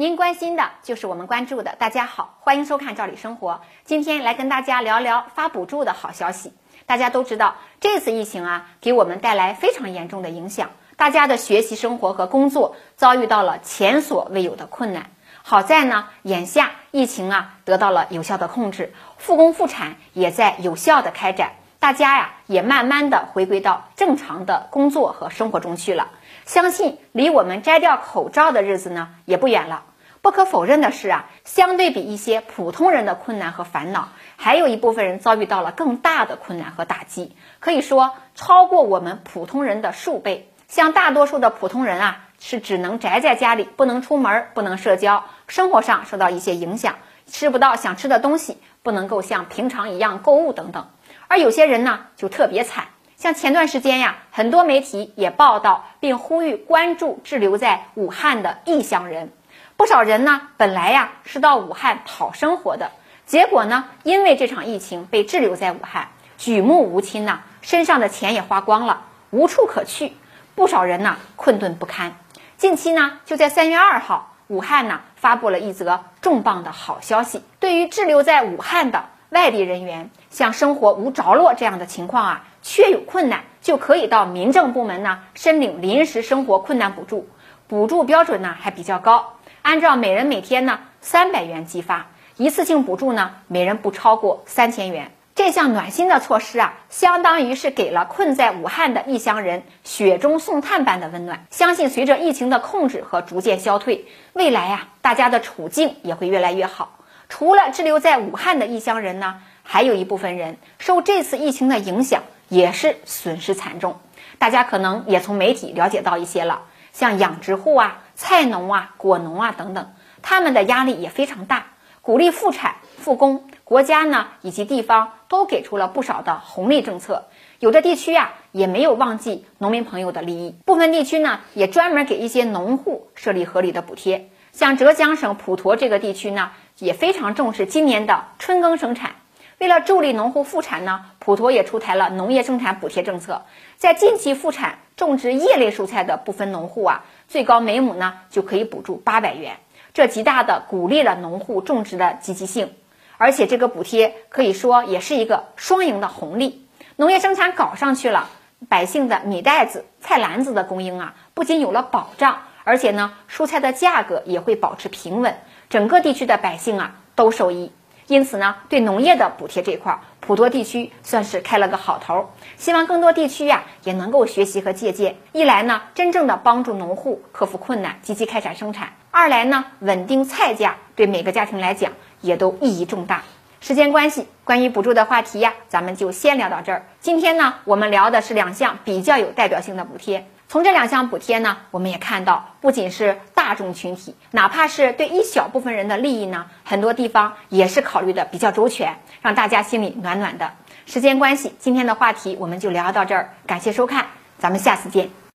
您关心的就是我们关注的。大家好，欢迎收看《赵理生活》。今天来跟大家聊聊发补助的好消息。大家都知道，这次疫情啊，给我们带来非常严重的影响，大家的学习生活和工作遭遇到了前所未有的困难。好在呢，眼下疫情啊得到了有效的控制，复工复产也在有效的开展。大家呀，也慢慢的回归到正常的工作和生活中去了。相信离我们摘掉口罩的日子呢，也不远了。不可否认的是啊，相对比一些普通人的困难和烦恼，还有一部分人遭遇到了更大的困难和打击，可以说超过我们普通人的数倍。像大多数的普通人啊，是只能宅在家里，不能出门，不能社交，生活上受到一些影响，吃不到想吃的东西，不能够像平常一样购物等等。而有些人呢，就特别惨，像前段时间呀，很多媒体也报道并呼吁关注滞留在武汉的异乡人。不少人呢，本来呀是到武汉讨生活的，结果呢，因为这场疫情被滞留在武汉，举目无亲呐，身上的钱也花光了，无处可去，不少人呢困顿不堪。近期呢，就在三月二号，武汉呢发布了一则重磅的好消息，对于滞留在武汉的。外地人员像生活无着落这样的情况啊，确有困难，就可以到民政部门呢申领临时生活困难补助，补助标准呢还比较高，按照每人每天呢三百元计发，一次性补助呢每人不超过三千元。这项暖心的措施啊，相当于是给了困在武汉的异乡人雪中送炭般的温暖。相信随着疫情的控制和逐渐消退，未来呀，大家的处境也会越来越好。除了滞留在武汉的异乡人呢，还有一部分人受这次疫情的影响，也是损失惨重。大家可能也从媒体了解到一些了，像养殖户啊、菜农啊、果农啊等等，他们的压力也非常大。鼓励复产复工，国家呢以及地方都给出了不少的红利政策。有的地区啊也没有忘记农民朋友的利益，部分地区呢也专门给一些农户设立合理的补贴。像浙江省普陀这个地区呢。也非常重视今年的春耕生产，为了助力农户复产呢，普陀也出台了农业生产补贴政策，在近期复产种植叶类蔬菜的部分农户啊，最高每亩呢就可以补助八百元，这极大的鼓励了农户种植的积极性，而且这个补贴可以说也是一个双赢的红利，农业生产搞上去了，百姓的米袋子、菜篮子的供应啊，不仅有了保障，而且呢，蔬菜的价格也会保持平稳。整个地区的百姓啊都受益，因此呢，对农业的补贴这块，普陀地区算是开了个好头。希望更多地区呀也能够学习和借鉴。一来呢，真正的帮助农户克服困难，积极开展生产；二来呢，稳定菜价，对每个家庭来讲也都意义重大。时间关系，关于补助的话题呀，咱们就先聊到这儿。今天呢，我们聊的是两项比较有代表性的补贴。从这两项补贴呢，我们也看到，不仅是大众群体，哪怕是对一小部分人的利益呢，很多地方也是考虑的比较周全，让大家心里暖暖的。时间关系，今天的话题我们就聊到这儿，感谢收看，咱们下次见。